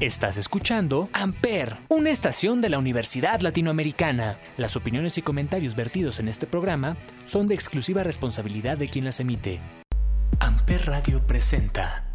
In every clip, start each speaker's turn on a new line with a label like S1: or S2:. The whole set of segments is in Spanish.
S1: Estás escuchando Amper, una estación de la Universidad Latinoamericana. Las opiniones y comentarios vertidos en este programa son de exclusiva responsabilidad de quien las emite. Amper Radio presenta.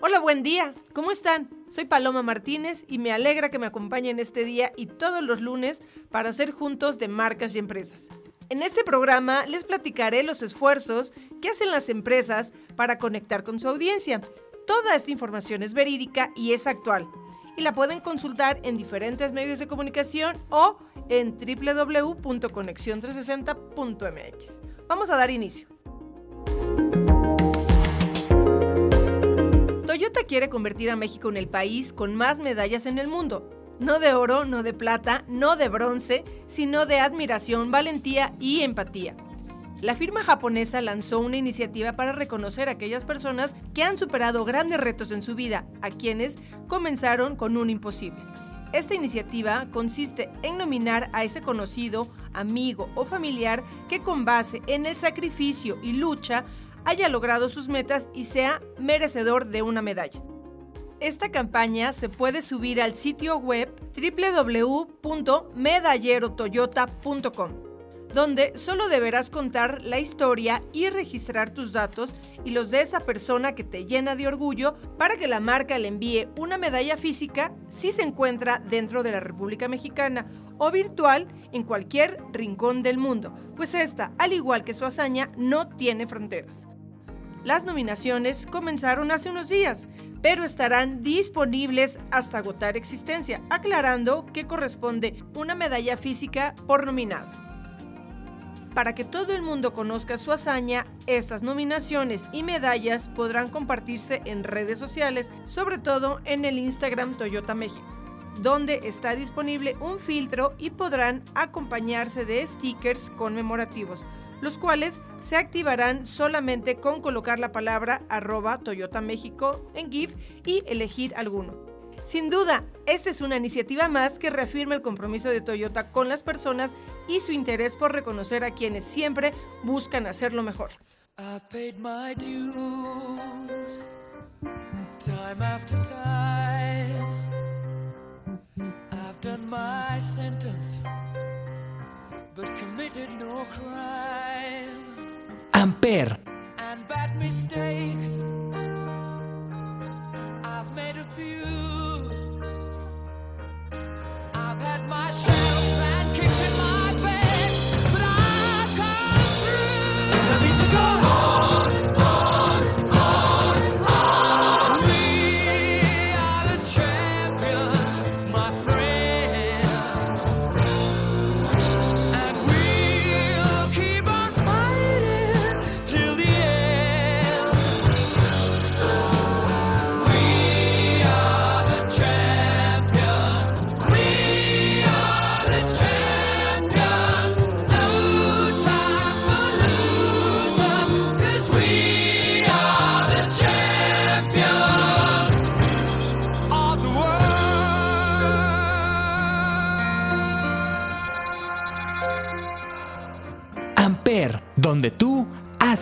S2: Hola, buen día. ¿Cómo están? Soy Paloma Martínez y me alegra que me acompañen este día y todos los lunes para hacer juntos de marcas y empresas. En este programa les platicaré los esfuerzos que hacen las empresas para conectar con su audiencia. Toda esta información es verídica y es actual y la pueden consultar en diferentes medios de comunicación o en www.conexion360.mx. Vamos a dar inicio. Toyota quiere convertir a México en el país con más medallas en el mundo no de oro, no de plata, no de bronce, sino de admiración, valentía y empatía. La firma japonesa lanzó una iniciativa para reconocer a aquellas personas que han superado grandes retos en su vida, a quienes comenzaron con un imposible. Esta iniciativa consiste en nominar a ese conocido, amigo o familiar que con base en el sacrificio y lucha haya logrado sus metas y sea merecedor de una medalla. Esta campaña se puede subir al sitio web www.medallerotoyota.com, donde solo deberás contar la historia y registrar tus datos y los de esa persona que te llena de orgullo para que la marca le envíe una medalla física si se encuentra dentro de la República Mexicana o virtual en cualquier rincón del mundo, pues esta, al igual que su hazaña, no tiene fronteras. Las nominaciones comenzaron hace unos días, pero estarán disponibles hasta agotar existencia, aclarando que corresponde una medalla física por nominado. Para que todo el mundo conozca su hazaña, estas nominaciones y medallas podrán compartirse en redes sociales, sobre todo en el Instagram Toyota México, donde está disponible un filtro y podrán acompañarse de stickers conmemorativos los cuales se activarán solamente con colocar la palabra arroba Toyota México en GIF y elegir alguno. Sin duda, esta es una iniciativa más que reafirma el compromiso de Toyota con las personas y su interés por reconocer a quienes siempre buscan hacerlo mejor.
S1: But committed no crime. Amper. And bad mistakes. I've made a few. I've had my shadows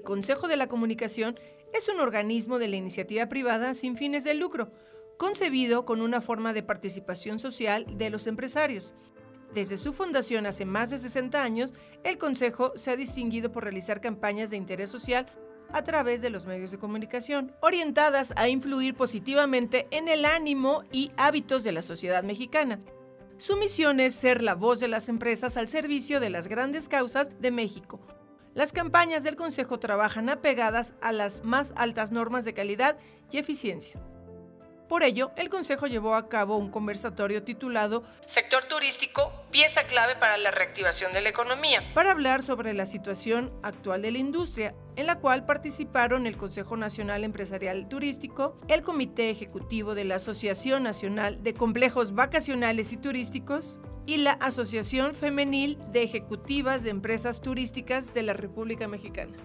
S2: el Consejo de la Comunicación es un organismo de la iniciativa privada sin fines de lucro, concebido con una forma de participación social de los empresarios. Desde su fundación hace más de 60 años, el Consejo se ha distinguido por realizar campañas de interés social a través de los medios de comunicación, orientadas a influir positivamente en el ánimo y hábitos de la sociedad mexicana. Su misión es ser la voz de las empresas al servicio de las grandes causas de México. Las campañas del Consejo trabajan apegadas a las más altas normas de calidad y eficiencia. Por ello, el Consejo llevó a cabo un conversatorio titulado Sector turístico, pieza clave para la reactivación de la economía, para hablar sobre la situación actual de la industria, en la cual participaron el Consejo Nacional Empresarial Turístico, el Comité Ejecutivo de la Asociación Nacional de Complejos Vacacionales y Turísticos y la Asociación Femenil de Ejecutivas de Empresas Turísticas de la República Mexicana.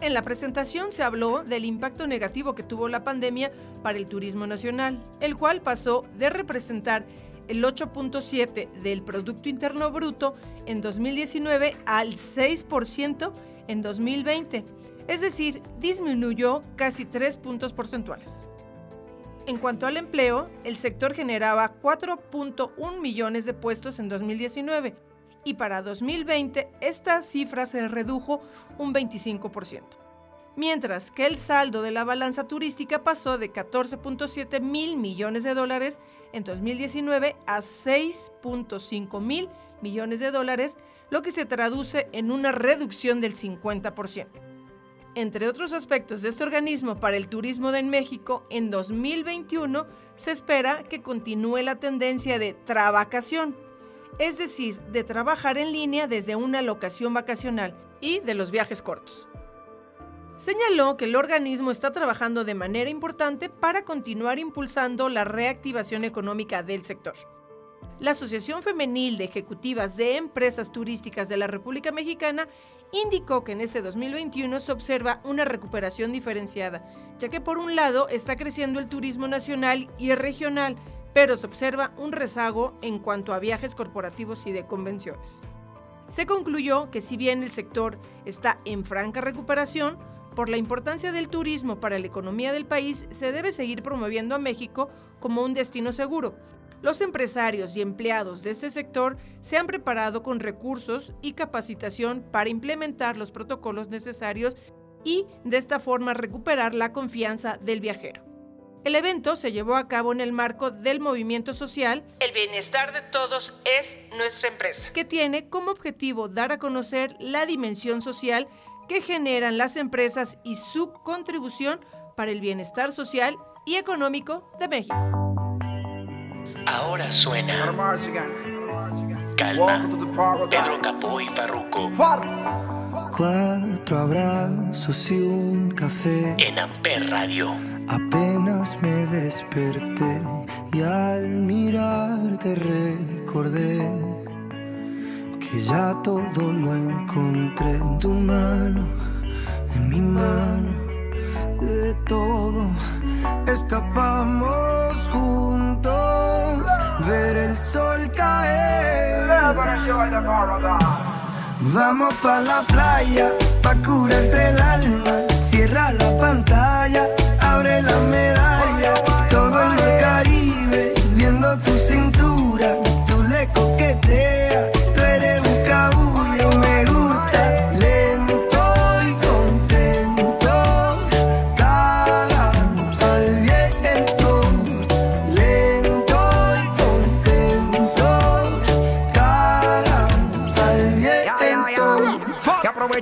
S2: En la presentación se habló del impacto negativo que tuvo la pandemia para el turismo nacional, el cual pasó de representar el 8.7 del Producto Interno Bruto en 2019 al 6% en 2020, es decir, disminuyó casi 3 puntos porcentuales. En cuanto al empleo, el sector generaba 4.1 millones de puestos en 2019, y para 2020 esta cifra se redujo un 25%. Mientras que el saldo de la balanza turística pasó de 14.7 mil millones de dólares en 2019 a 6.5 mil millones de dólares, lo que se traduce en una reducción del 50%. Entre otros aspectos de este organismo para el turismo de México, en 2021 se espera que continúe la tendencia de trabacación, es decir, de trabajar en línea desde una locación vacacional y de los viajes cortos. Señaló que el organismo está trabajando de manera importante para continuar impulsando la reactivación económica del sector. La Asociación Femenil de Ejecutivas de Empresas Turísticas de la República Mexicana indicó que en este 2021 se observa una recuperación diferenciada, ya que por un lado está creciendo el turismo nacional y regional, pero se observa un rezago en cuanto a viajes corporativos y de convenciones. Se concluyó que si bien el sector está en franca recuperación, por la importancia del turismo para la economía del país, se debe seguir promoviendo a México como un destino seguro. Los empresarios y empleados de este sector se han preparado con recursos y capacitación para implementar los protocolos necesarios y de esta forma recuperar la confianza del viajero. El evento se llevó a cabo en el marco del movimiento social El bienestar de todos es nuestra empresa, que tiene como objetivo dar a conocer la dimensión social que generan las empresas y su contribución para el bienestar social y económico de México.
S1: Ahora suena Calma, Pedro Capó y Farruco.
S3: Cuatro abrazos y un café.
S1: En Amper Radio.
S3: Apenas me desperté y al mirarte recordé que ya todo lo encontré en tu mano, en mi mano, de todo escapamos juntos, ver el sol caer. Vamos pa la playa, pa curarte el alma, cierra la pantalla, abre la medalla,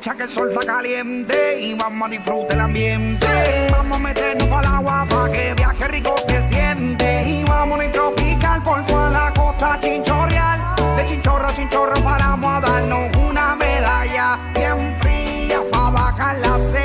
S4: que el sol está caliente y vamos a disfrutar el ambiente. Vamos a meternos para el agua para que viaje rico se siente. Y vamos a tropical por toda la costa chinchorreal. De chinchorro a chinchorro paramos a darnos una medalla bien fría para bajar la sequía.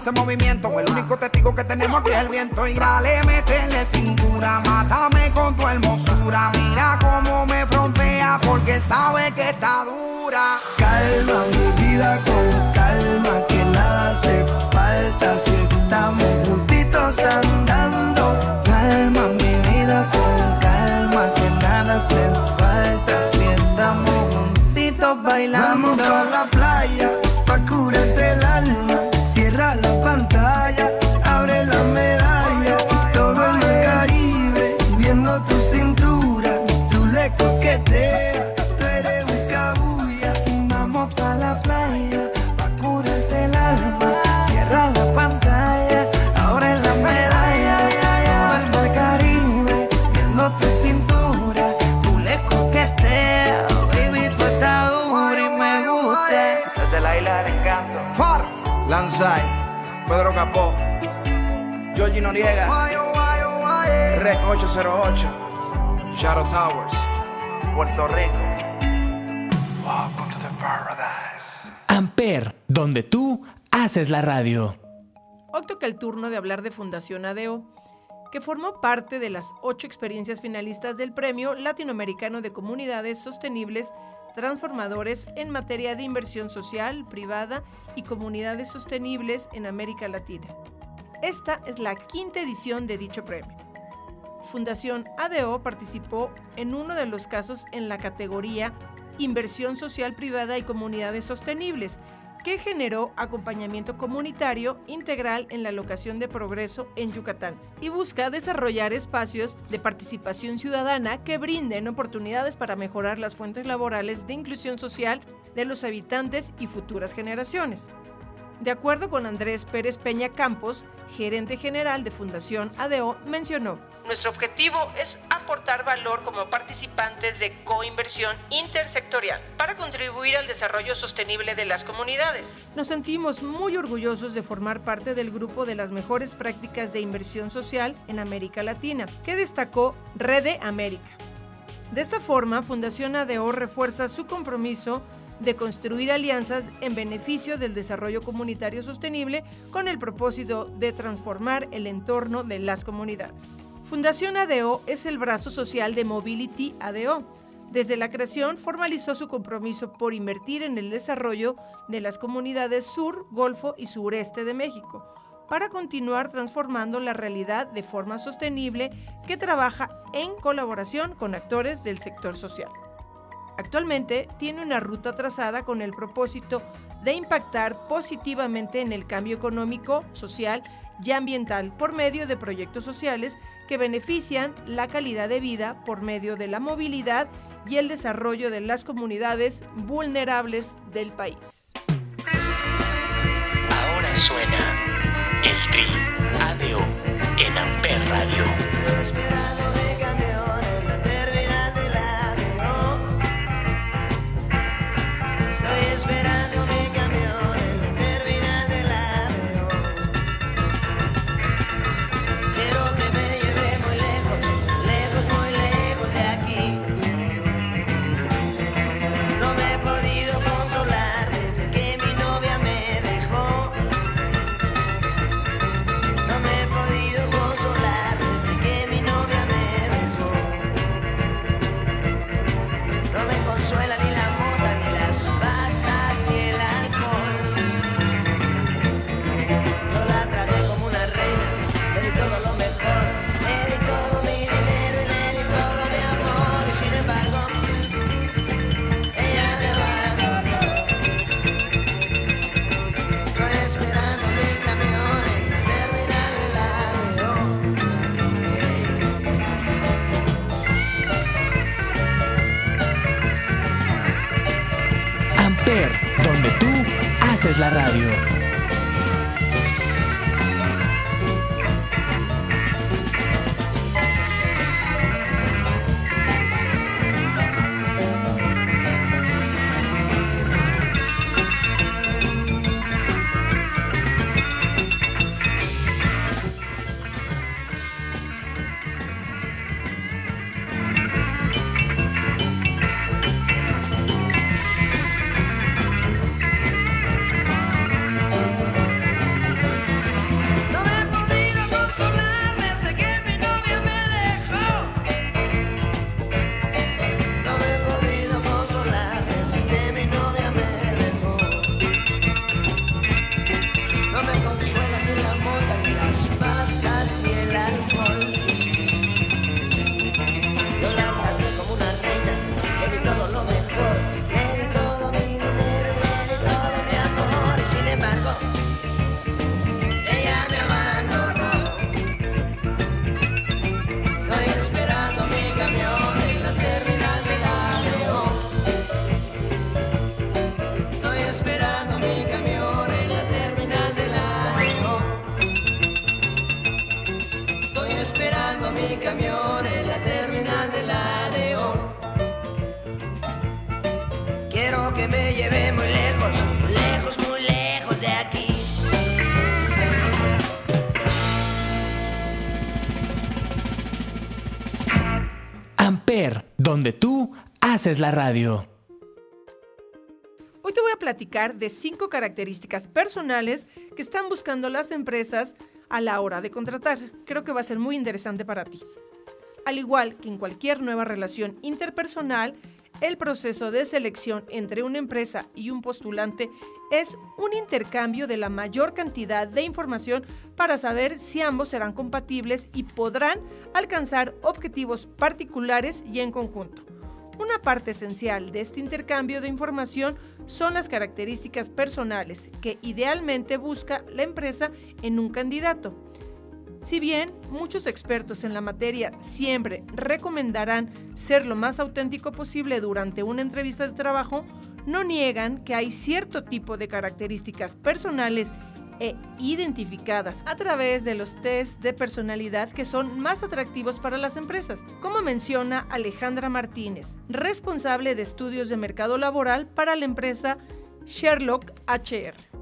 S4: Ese movimiento. El único testigo que tenemos aquí es el viento. Y dale, métele cintura, mátame con tu hermosura. Mira cómo me frontea porque sabe que está dura.
S3: Calma mi vida con calma, que nada hace falta si estamos juntitos andando. La playa,
S4: Puerto Rico. Welcome to the paradise.
S1: Amper, donde tú haces la radio.
S2: Hoy toca el turno de hablar de Fundación ADEO, que formó parte de las ocho experiencias finalistas del Premio Latinoamericano de Comunidades Sostenibles transformadores en materia de inversión social, privada y comunidades sostenibles en América Latina. Esta es la quinta edición de dicho premio. Fundación ADO participó en uno de los casos en la categoría Inversión Social Privada y Comunidades Sostenibles, que generó acompañamiento comunitario integral en la locación de progreso en Yucatán y busca desarrollar espacios de participación ciudadana que brinden oportunidades para mejorar las fuentes laborales de inclusión social de los habitantes y futuras generaciones. De acuerdo con Andrés Pérez Peña Campos, gerente general de Fundación ADO, mencionó, Nuestro objetivo es aportar valor como participantes de coinversión intersectorial para contribuir al desarrollo sostenible de las comunidades. Nos sentimos muy orgullosos de formar parte del grupo de las mejores prácticas de inversión social en América Latina, que destacó Rede América. De esta forma, Fundación ADO refuerza su compromiso de construir alianzas en beneficio del desarrollo comunitario sostenible con el propósito de transformar el entorno de las comunidades. Fundación ADO es el brazo social de Mobility ADO. Desde la creación formalizó su compromiso por invertir en el desarrollo de las comunidades sur, golfo y sureste de México, para continuar transformando la realidad de forma sostenible que trabaja en colaboración con actores del sector social. Actualmente tiene una ruta trazada con el propósito de impactar positivamente en el cambio económico, social y ambiental por medio de proyectos sociales que benefician la calidad de vida por medio de la movilidad y el desarrollo de las comunidades vulnerables del país.
S1: Ahora suena el Tri ADO en Amper Radio. Haces la radio.
S2: Hoy te voy a platicar de cinco características personales que están buscando las empresas a la hora de contratar. Creo que va a ser muy interesante para ti. Al igual que en cualquier nueva relación interpersonal, el proceso de selección entre una empresa y un postulante es un intercambio de la mayor cantidad de información para saber si ambos serán compatibles y podrán alcanzar objetivos particulares y en conjunto. Una parte esencial de este intercambio de información son las características personales que idealmente busca la empresa en un candidato. Si bien muchos expertos en la materia siempre recomendarán ser lo más auténtico posible durante una entrevista de trabajo, no niegan que hay cierto tipo de características personales e identificadas a través de los test de personalidad que son más atractivos para las empresas, como menciona Alejandra Martínez, responsable de estudios de mercado laboral para la empresa Sherlock HR.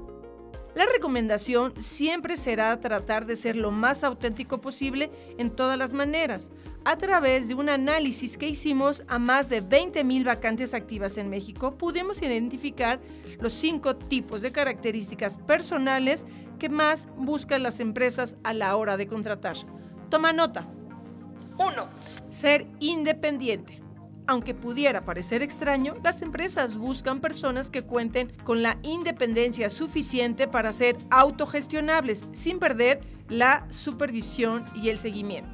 S2: La recomendación siempre será tratar de ser lo más auténtico posible en todas las maneras, a través de un análisis que hicimos a más de 20.000 vacantes activas en México, pudimos identificar los cinco tipos de características personales que más buscan las empresas a la hora de contratar. Toma nota. 1. Ser independiente. Aunque pudiera parecer extraño, las empresas buscan personas que cuenten con la independencia suficiente para ser autogestionables sin perder la supervisión y el seguimiento.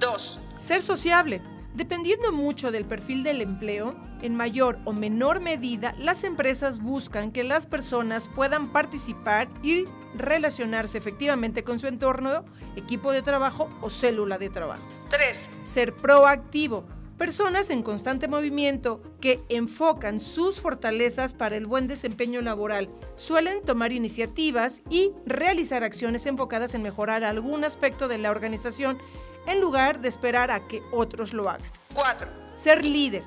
S2: 2. Ser sociable. Dependiendo mucho del perfil del empleo, en mayor o menor medida, las empresas buscan que las personas puedan participar y relacionarse efectivamente con su entorno, equipo de trabajo o célula de trabajo. 3. Ser proactivo. Personas en constante movimiento que enfocan sus fortalezas para el buen desempeño laboral. Suelen tomar iniciativas y realizar acciones enfocadas en mejorar algún aspecto de la organización en lugar de esperar a que otros lo hagan. 4. Ser líder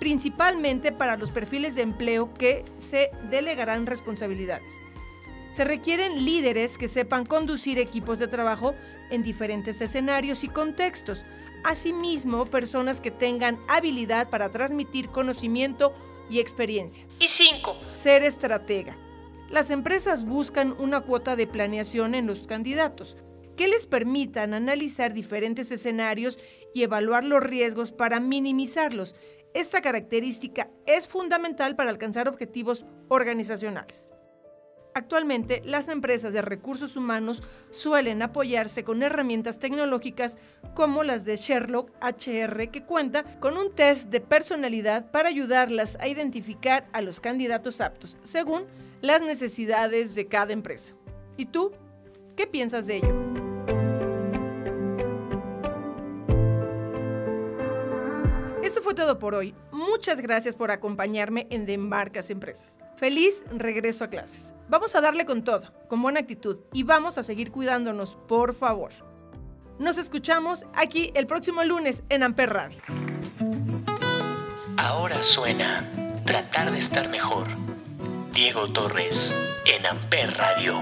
S2: principalmente para los perfiles de empleo que se delegarán responsabilidades. Se requieren líderes que sepan conducir equipos de trabajo en diferentes escenarios y contextos. Asimismo, personas que tengan habilidad para transmitir conocimiento y experiencia. Y 5. Ser estratega. Las empresas buscan una cuota de planeación en los candidatos que les permitan analizar diferentes escenarios y evaluar los riesgos para minimizarlos. Esta característica es fundamental para alcanzar objetivos organizacionales. Actualmente, las empresas de recursos humanos suelen apoyarse con herramientas tecnológicas como las de Sherlock HR, que cuenta con un test de personalidad para ayudarlas a identificar a los candidatos aptos, según las necesidades de cada empresa. ¿Y tú? ¿Qué piensas de ello? Esto fue todo por hoy. Muchas gracias por acompañarme en De Embarcas Empresas. Feliz regreso a clases. Vamos a darle con todo, con buena actitud y vamos a seguir cuidándonos, por favor. Nos escuchamos aquí el próximo lunes en Amper Radio.
S1: Ahora suena Tratar de estar mejor. Diego Torres en Amper Radio.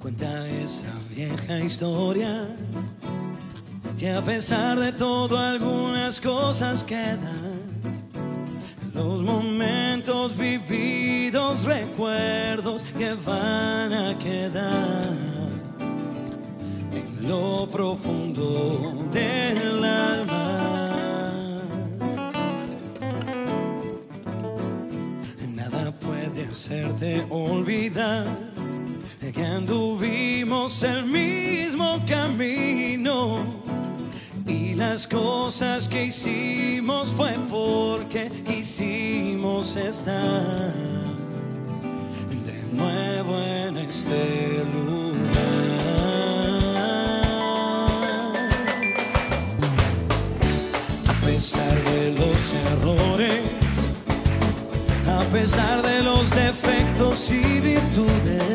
S5: Cuenta esa vieja historia que a pesar de todo algunas cosas quedan los momentos vividos, recuerdos que van a quedar en lo profundo del alma. Nada puede hacerte olvidar que anduvimos el mismo camino las cosas que hicimos fue porque quisimos estar de nuevo en este lugar. A pesar de los errores, a pesar de los defectos y virtudes.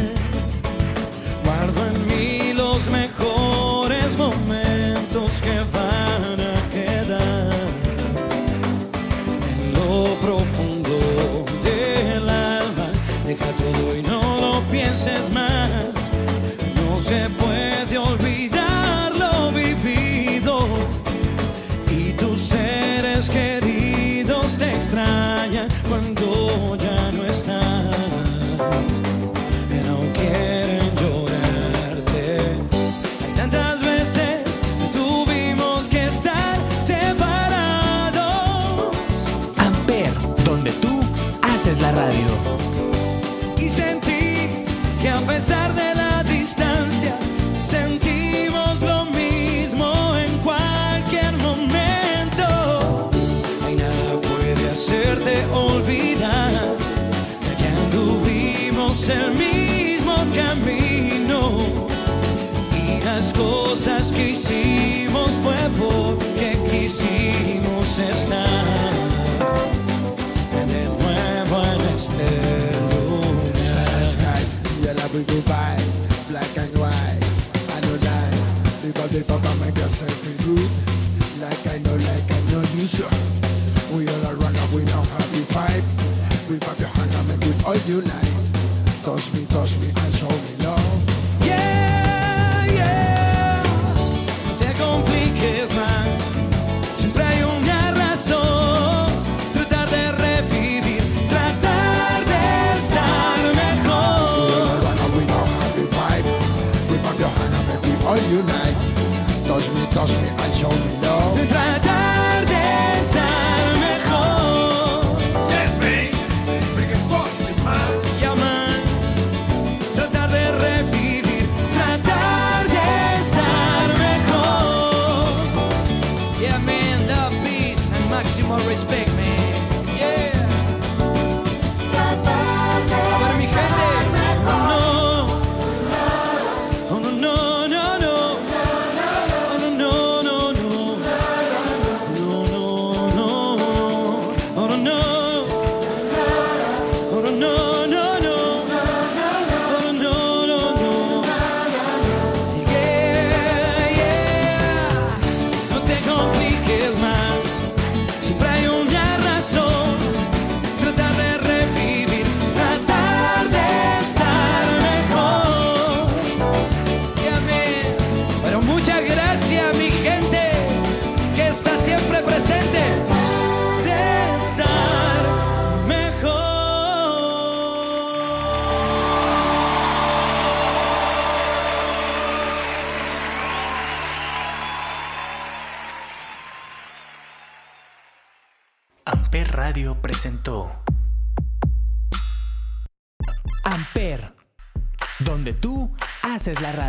S6: all. Touch me, touch me, and show me love.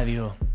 S1: Radio.